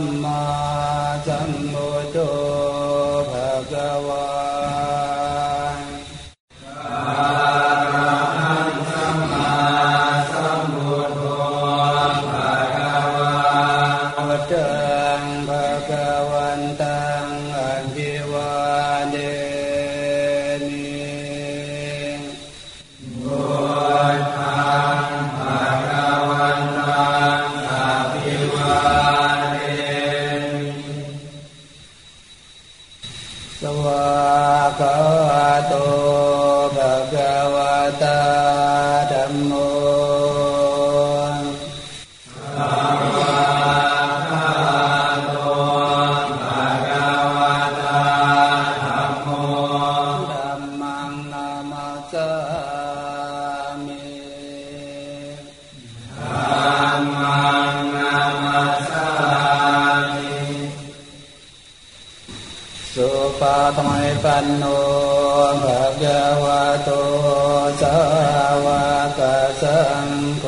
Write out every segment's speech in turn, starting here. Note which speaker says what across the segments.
Speaker 1: Muhammad. สังโฆ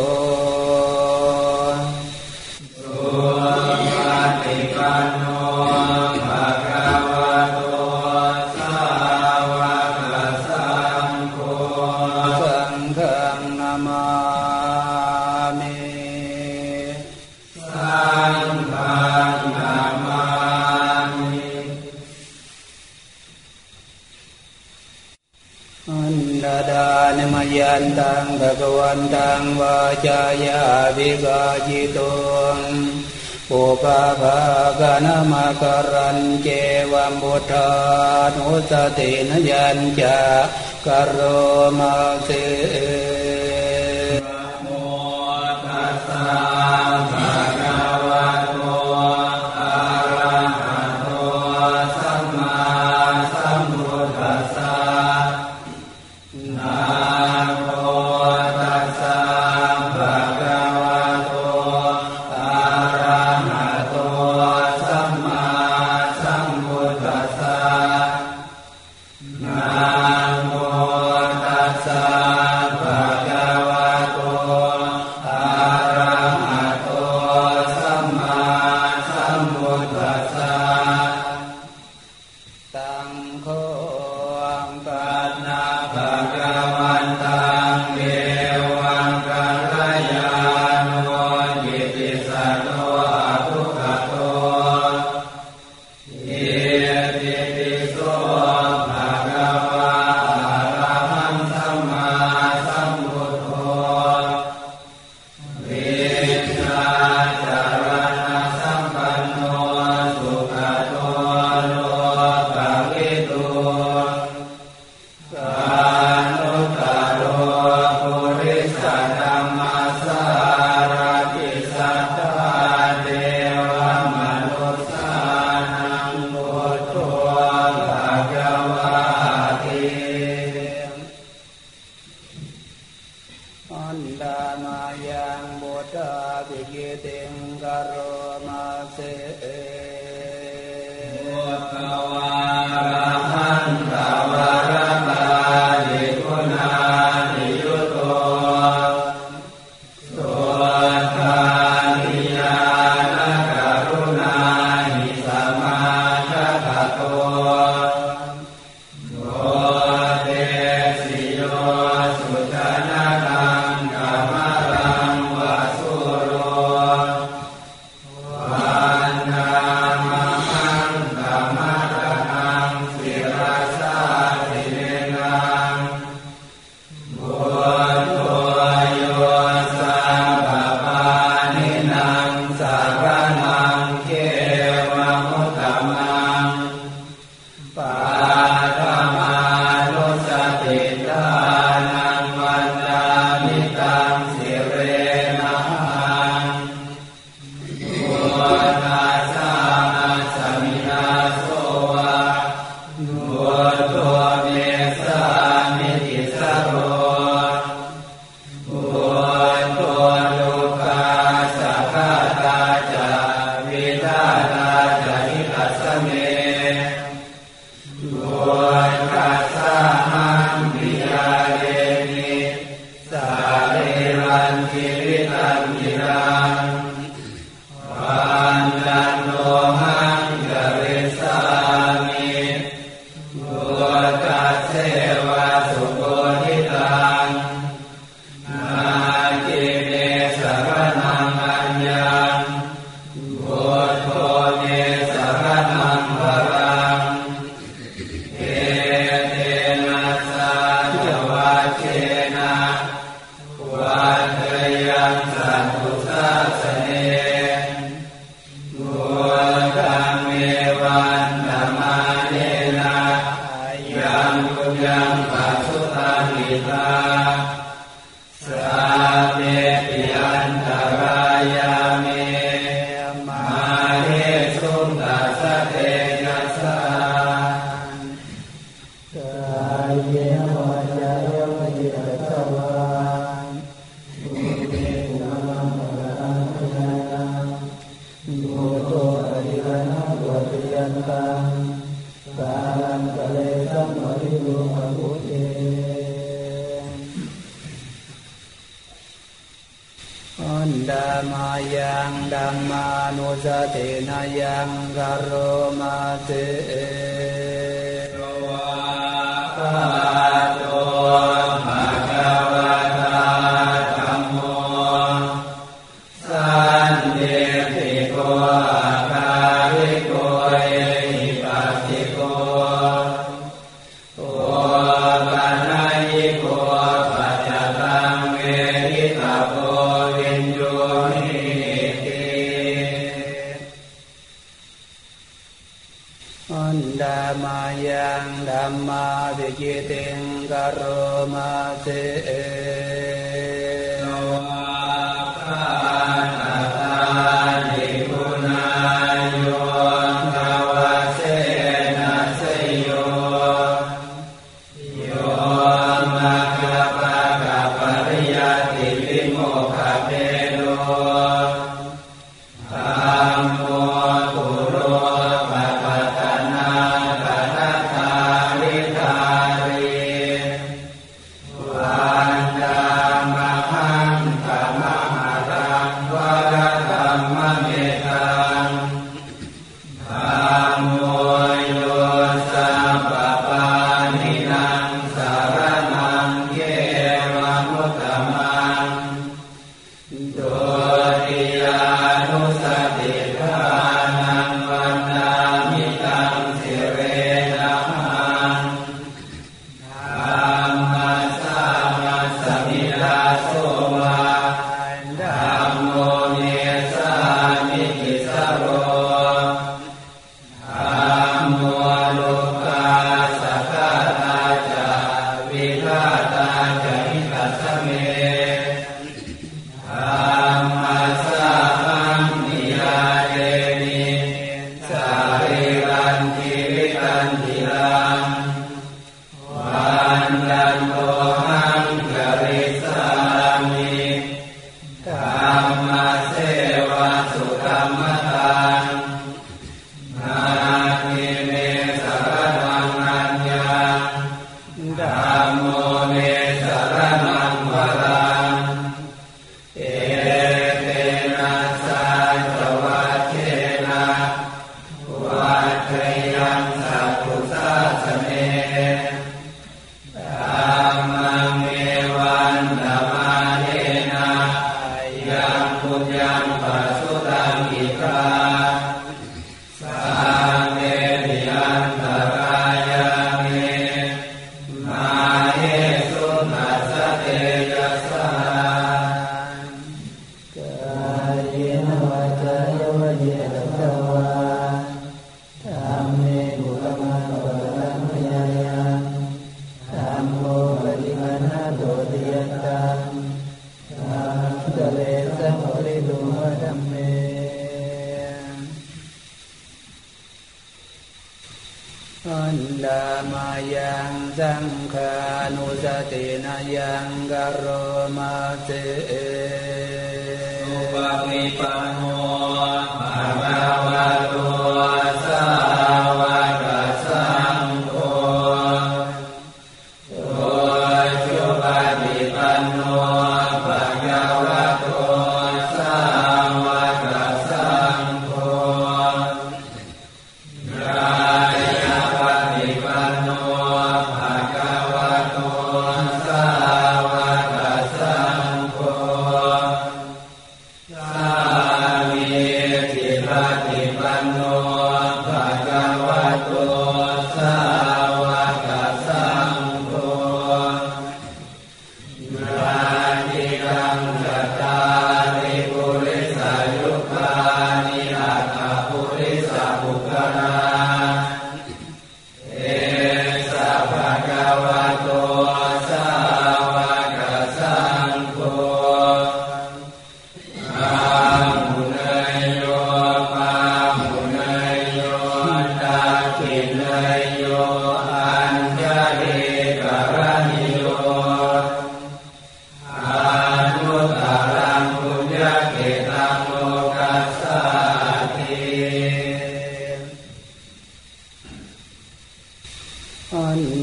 Speaker 1: กวันตังวาจายาวิกาจิตุงอุปภากนามกรันเจวัมบุทานุสตินยัญจากรโรมาเส สัมปริโตันดามายังดัมมานุสตินายังกโรมาเตโลวะตโต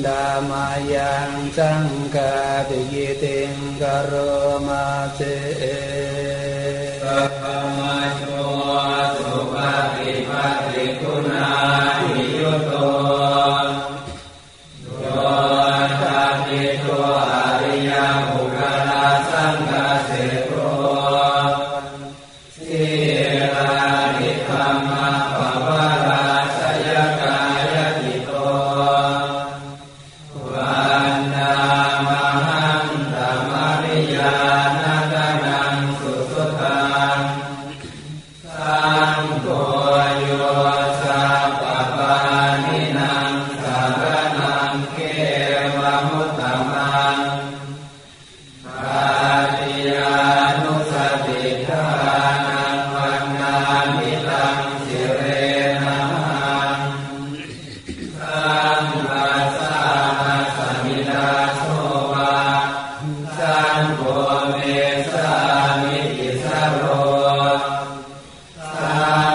Speaker 1: ดามยังสังกาปิกิติงกโรมาเส
Speaker 2: Uh...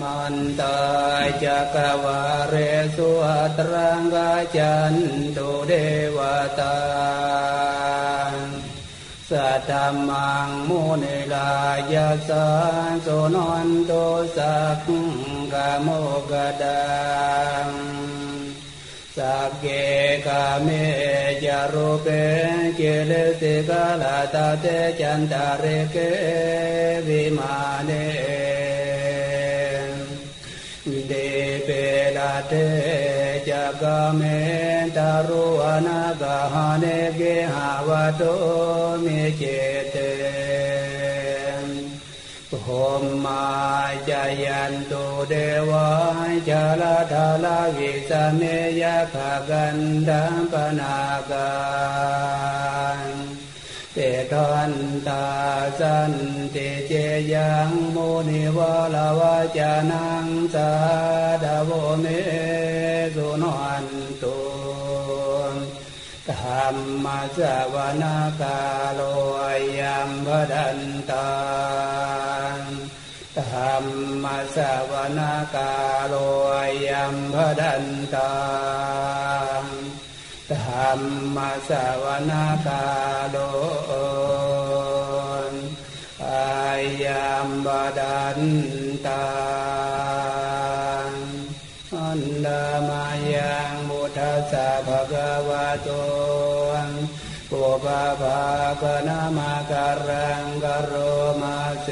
Speaker 2: มันตาจักวาเรสุอัตรังกาจันตุเดวตาสัตมังมุนิลายาสาโสนนโตสักกาโมกดังสักเกกาเมจารุเปเกเลสิกาลาตาเตจันตาเรเกวิมาเน เตจักเมตารุอนากาหเนเกหาวโตมิเจเตโหมมาจายันตุเดวะจาลาทาลาวิสเมยะขกันดังปนากา นตาสันติเจยังโมนิวาลาวาจานังสาดาโวเมสุนวันตุธรรมสวนากาโลยัมพดันตังธรรมสวนากาโลยัมพดันตังธรรมสวนากาโลอา ยัมบดันตังอันดามายังมุทัสสะภะคะวะโตปุปะภาคนามาการังกโรมาเส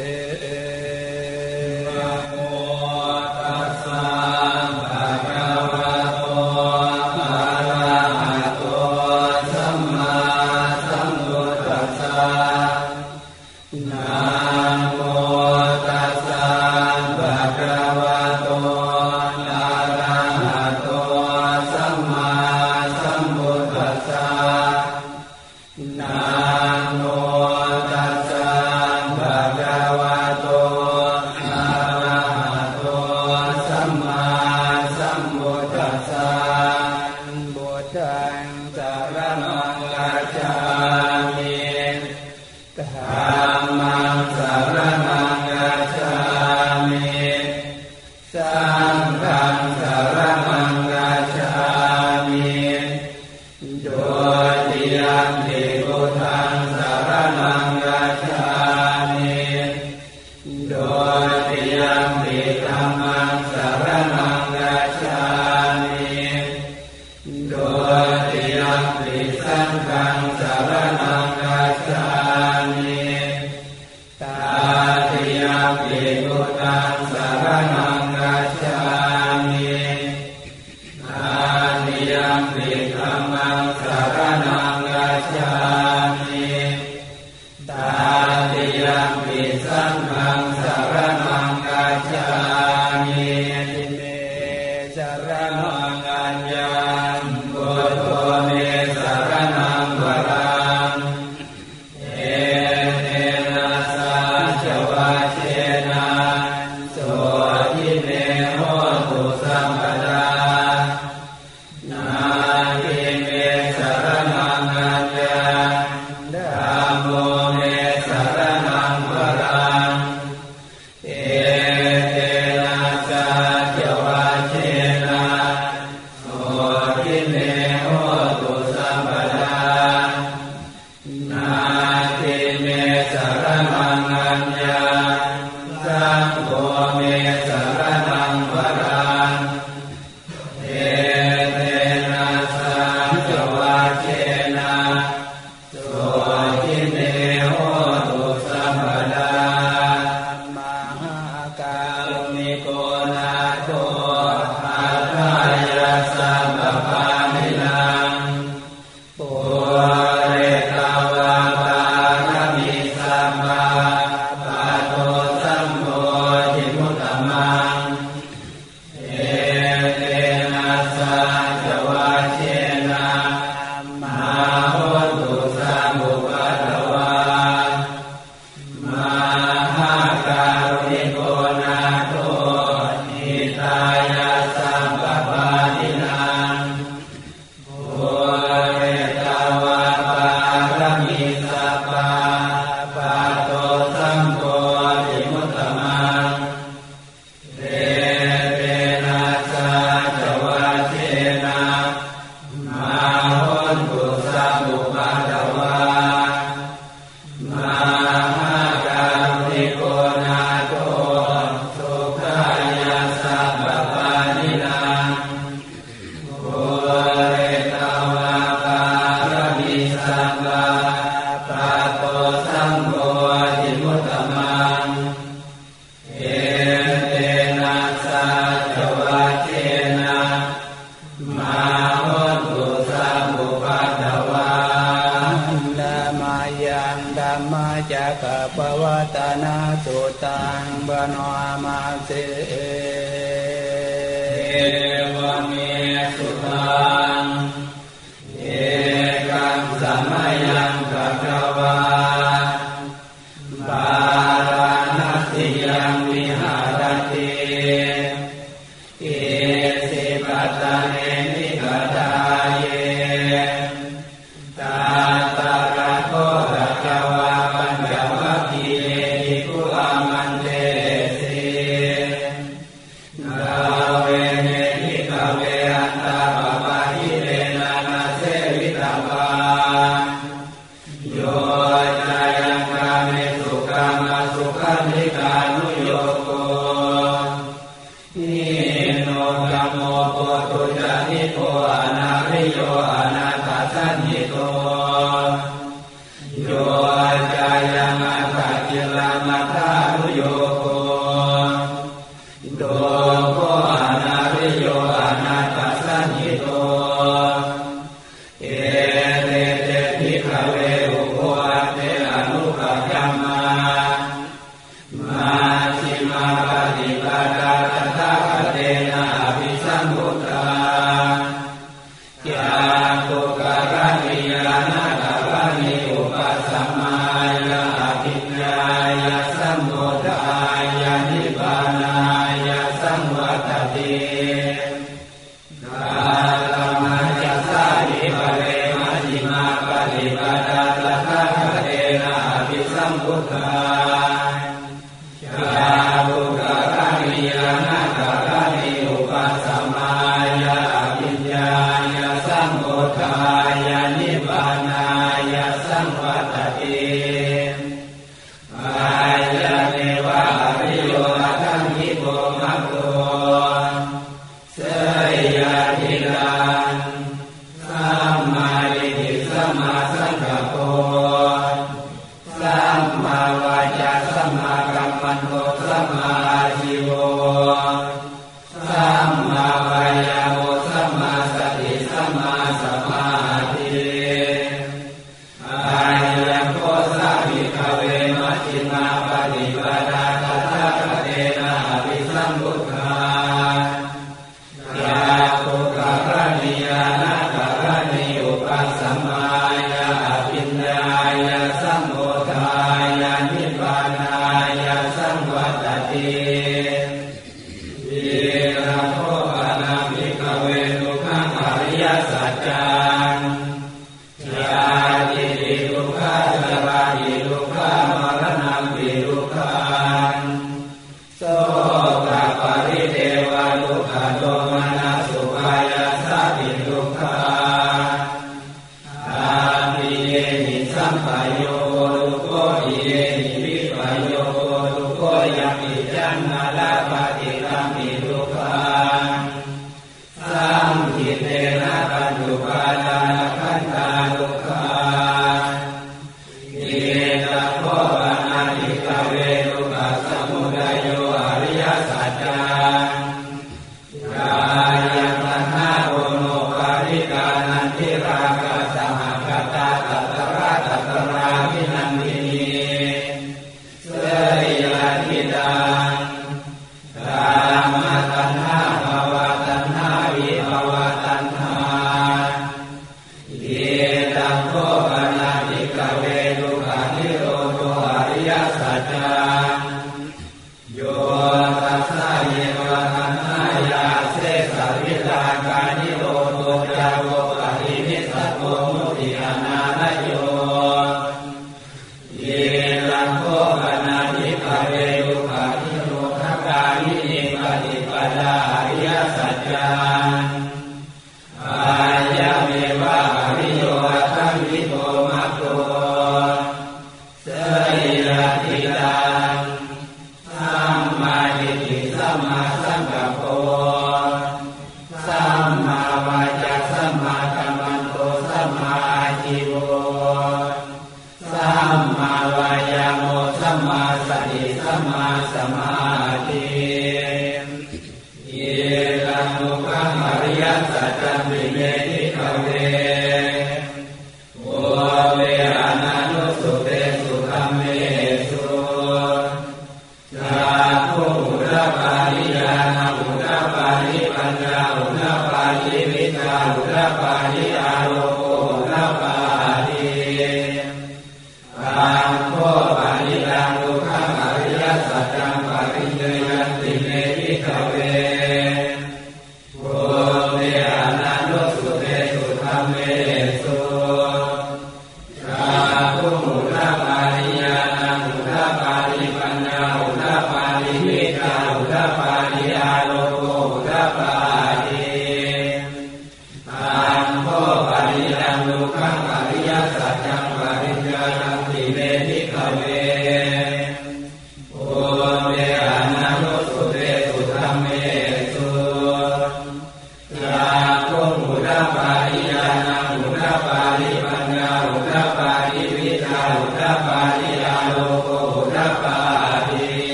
Speaker 1: อ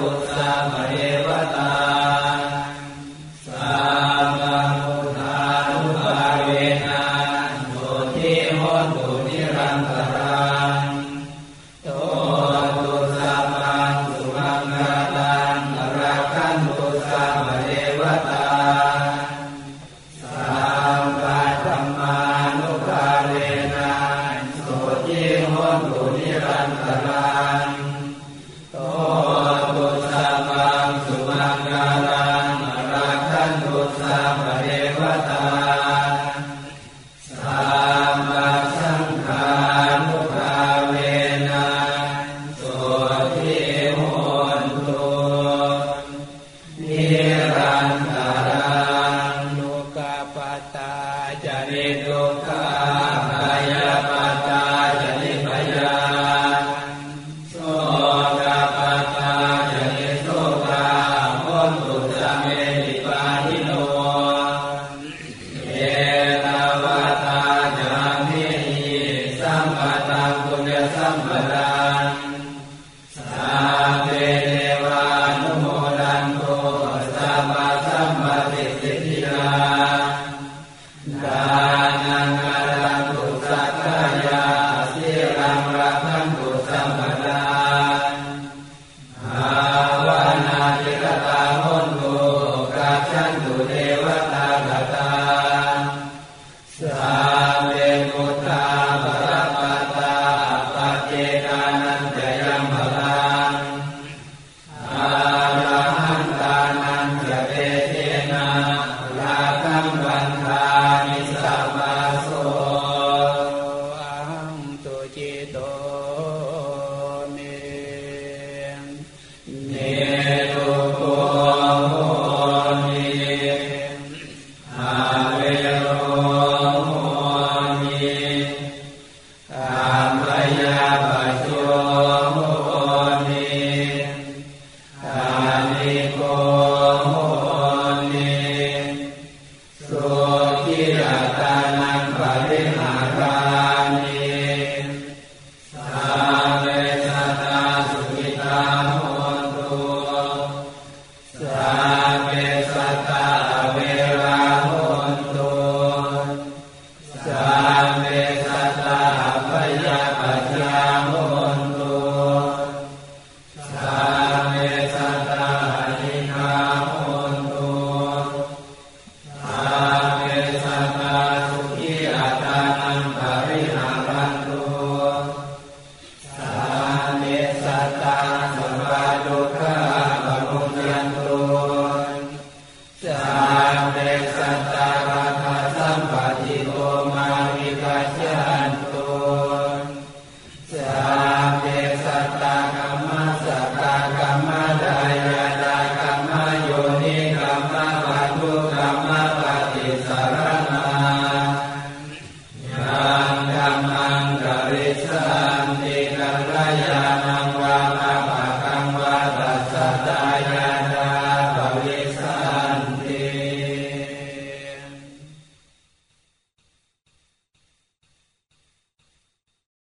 Speaker 1: ोत्साह भगि